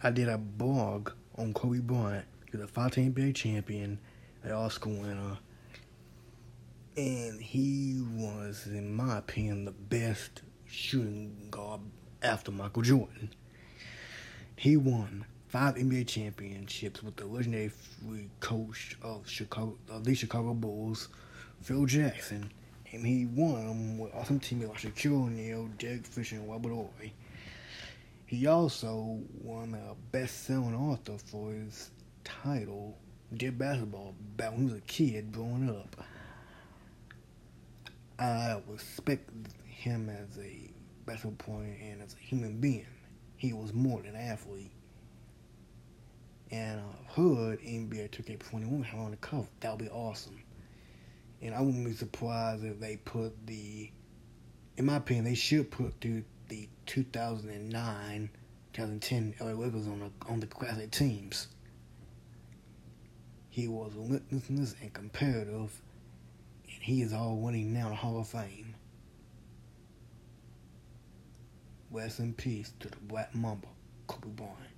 I did a blog on Kobe Bryant. He's a five-time NBA champion, an Oscar winner, and he was, in my opinion, the best shooting guard after Michael Jordan. He won five NBA championships with the legendary coach of Chicago, of the Chicago Bulls, Phil Jackson, and he won them with awesome teammates like Shaquille O'Neal, Derek Fisher, and Robert Horry. He also won a best-selling author for his title, Dear Basketball, back when he was a kid growing up. I respect him as a basketball player and as a human being. He was more than an athlete. And I've heard NBA 2K21 have on the cover. That would be awesome. And I wouldn't be surprised if they put the, in my opinion, they should put the, the 2009, 2010 LA Lakers on the, on the classic teams. He was relentless and competitive, and he is all winning now the Hall of Fame. Rest in peace to the Black Mamba, Kobe Bryant.